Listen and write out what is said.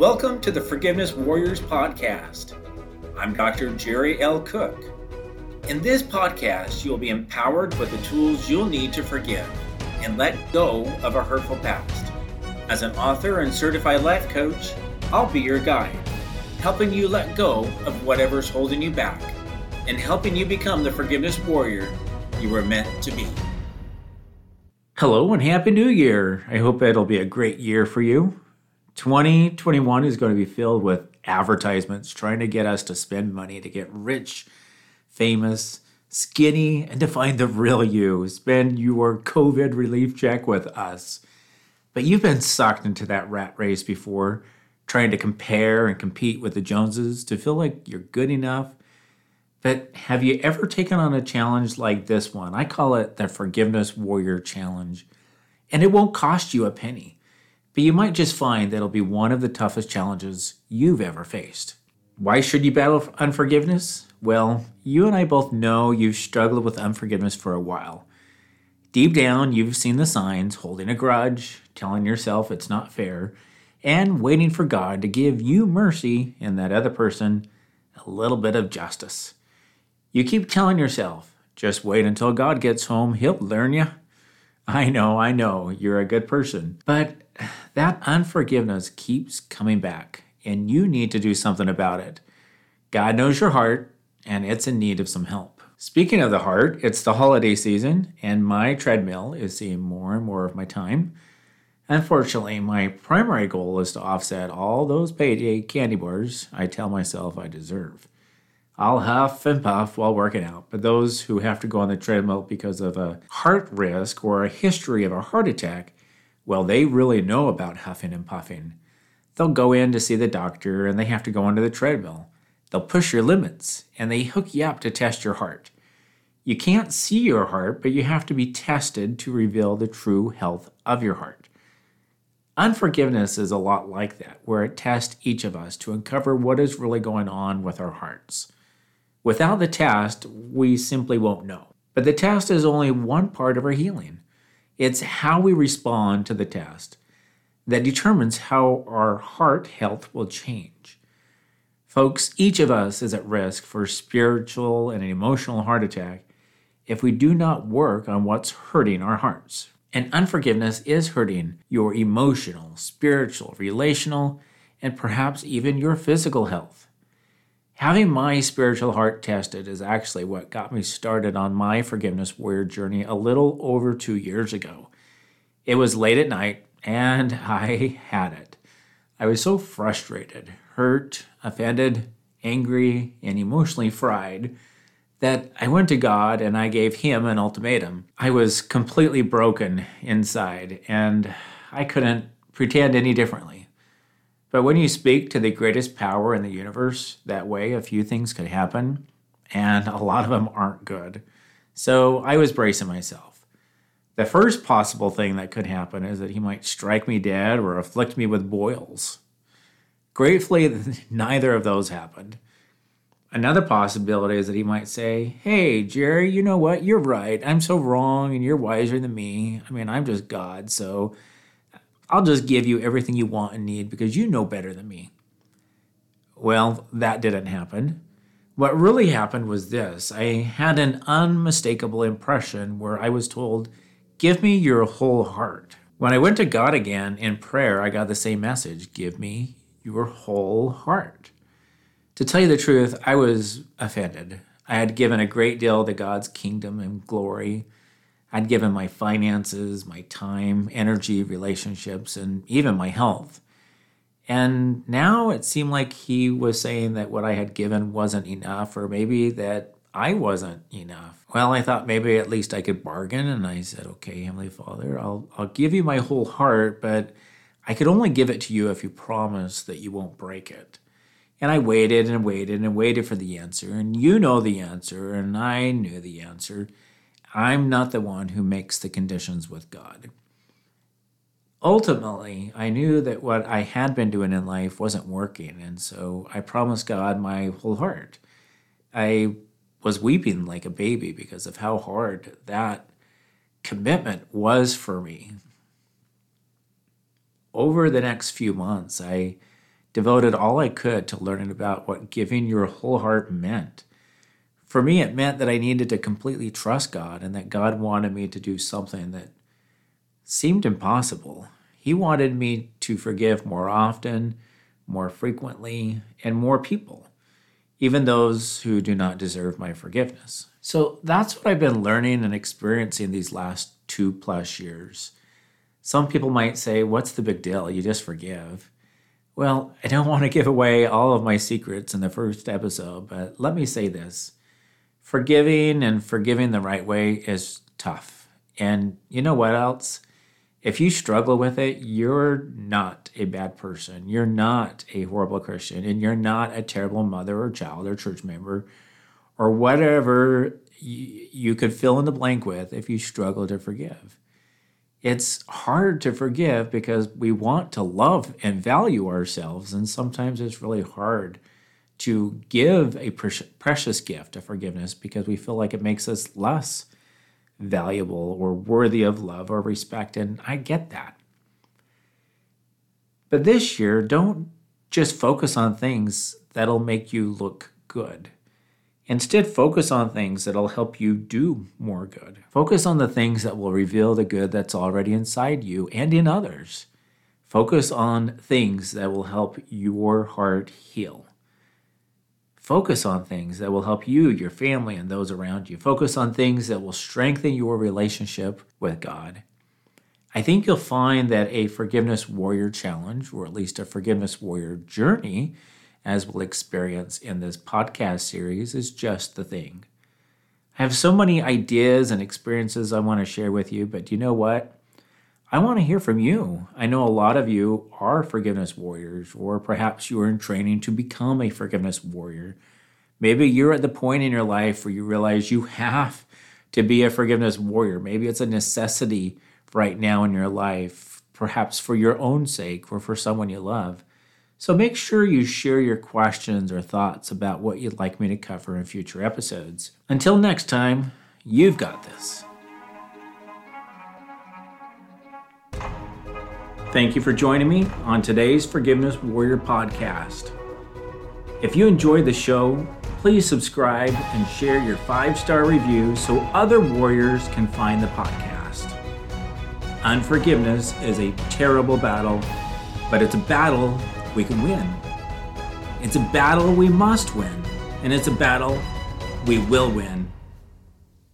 Welcome to the Forgiveness Warriors podcast. I'm Dr. Jerry L. Cook. In this podcast, you'll be empowered with the tools you'll need to forgive and let go of a hurtful past. As an author and certified life coach, I'll be your guide, helping you let go of whatever's holding you back and helping you become the forgiveness warrior you were meant to be. Hello and Happy New Year! I hope it'll be a great year for you. 2021 is going to be filled with advertisements trying to get us to spend money to get rich, famous, skinny, and to find the real you. Spend your COVID relief check with us. But you've been sucked into that rat race before, trying to compare and compete with the Joneses to feel like you're good enough. But have you ever taken on a challenge like this one? I call it the Forgiveness Warrior Challenge. And it won't cost you a penny but you might just find that it'll be one of the toughest challenges you've ever faced. Why should you battle unforgiveness? Well, you and I both know you've struggled with unforgiveness for a while. Deep down, you've seen the signs holding a grudge, telling yourself it's not fair, and waiting for God to give you mercy and that other person a little bit of justice. You keep telling yourself, just wait until God gets home, he'll learn you. I know, I know, you're a good person. But that unforgiveness keeps coming back, and you need to do something about it. God knows your heart, and it's in need of some help. Speaking of the heart, it's the holiday season, and my treadmill is seeing more and more of my time. Unfortunately, my primary goal is to offset all those payday candy bars I tell myself I deserve. I'll huff and puff while working out, but those who have to go on the treadmill because of a heart risk or a history of a heart attack well, they really know about huffing and puffing. They'll go in to see the doctor and they have to go onto the treadmill. They'll push your limits and they hook you up to test your heart. You can't see your heart, but you have to be tested to reveal the true health of your heart. Unforgiveness is a lot like that, where it tests each of us to uncover what is really going on with our hearts. Without the test, we simply won't know. But the test is only one part of our healing. It's how we respond to the test that determines how our heart health will change. Folks, each of us is at risk for spiritual and emotional heart attack if we do not work on what's hurting our hearts. And unforgiveness is hurting your emotional, spiritual, relational, and perhaps even your physical health. Having my spiritual heart tested is actually what got me started on my forgiveness warrior journey a little over two years ago. It was late at night, and I had it. I was so frustrated, hurt, offended, angry, and emotionally fried that I went to God and I gave Him an ultimatum. I was completely broken inside, and I couldn't pretend any differently. But when you speak to the greatest power in the universe, that way a few things could happen, and a lot of them aren't good. So I was bracing myself. The first possible thing that could happen is that he might strike me dead or afflict me with boils. Gratefully, neither of those happened. Another possibility is that he might say, Hey, Jerry, you know what? You're right. I'm so wrong and you're wiser than me. I mean, I'm just God, so I'll just give you everything you want and need because you know better than me. Well, that didn't happen. What really happened was this I had an unmistakable impression where I was told, Give me your whole heart. When I went to God again in prayer, I got the same message Give me your whole heart. To tell you the truth, I was offended. I had given a great deal to God's kingdom and glory I'd given my finances, my time, energy, relationships, and even my health. And now it seemed like he was saying that what I had given wasn't enough, or maybe that I wasn't enough. Well, I thought maybe at least I could bargain, and I said, "Okay, Heavenly Father, I'll I'll give you my whole heart, but I could only give it to you if you promise that you won't break it." And I waited and waited and waited for the answer, and you know the answer, and I knew the answer. I'm not the one who makes the conditions with God. Ultimately, I knew that what I had been doing in life wasn't working, and so I promised God my whole heart. I was weeping like a baby because of how hard that commitment was for me. Over the next few months, I devoted all I could to learning about what giving your whole heart meant. For me, it meant that I needed to completely trust God and that God wanted me to do something that seemed impossible. He wanted me to forgive more often, more frequently, and more people, even those who do not deserve my forgiveness. So that's what I've been learning and experiencing these last two plus years. Some people might say, What's the big deal? You just forgive. Well, I don't want to give away all of my secrets in the first episode, but let me say this forgiving and forgiving the right way is tough. And you know what else? If you struggle with it, you're not a bad person. You're not a horrible Christian, and you're not a terrible mother or child or church member or whatever you, you could fill in the blank with if you struggle to forgive. It's hard to forgive because we want to love and value ourselves, and sometimes it's really hard to give a precious gift of forgiveness because we feel like it makes us less valuable or worthy of love or respect. And I get that. But this year, don't just focus on things that'll make you look good. Instead, focus on things that'll help you do more good. Focus on the things that will reveal the good that's already inside you and in others. Focus on things that will help your heart heal. Focus on things that will help you, your family, and those around you. Focus on things that will strengthen your relationship with God. I think you'll find that a forgiveness warrior challenge, or at least a forgiveness warrior journey, as we'll experience in this podcast series, is just the thing. I have so many ideas and experiences I want to share with you, but do you know what? I want to hear from you. I know a lot of you are forgiveness warriors, or perhaps you are in training to become a forgiveness warrior. Maybe you're at the point in your life where you realize you have to be a forgiveness warrior. Maybe it's a necessity right now in your life, perhaps for your own sake or for someone you love. So make sure you share your questions or thoughts about what you'd like me to cover in future episodes. Until next time, you've got this. Thank you for joining me on today's Forgiveness Warrior podcast. If you enjoyed the show, please subscribe and share your five star review so other warriors can find the podcast. Unforgiveness is a terrible battle, but it's a battle we can win. It's a battle we must win, and it's a battle we will win.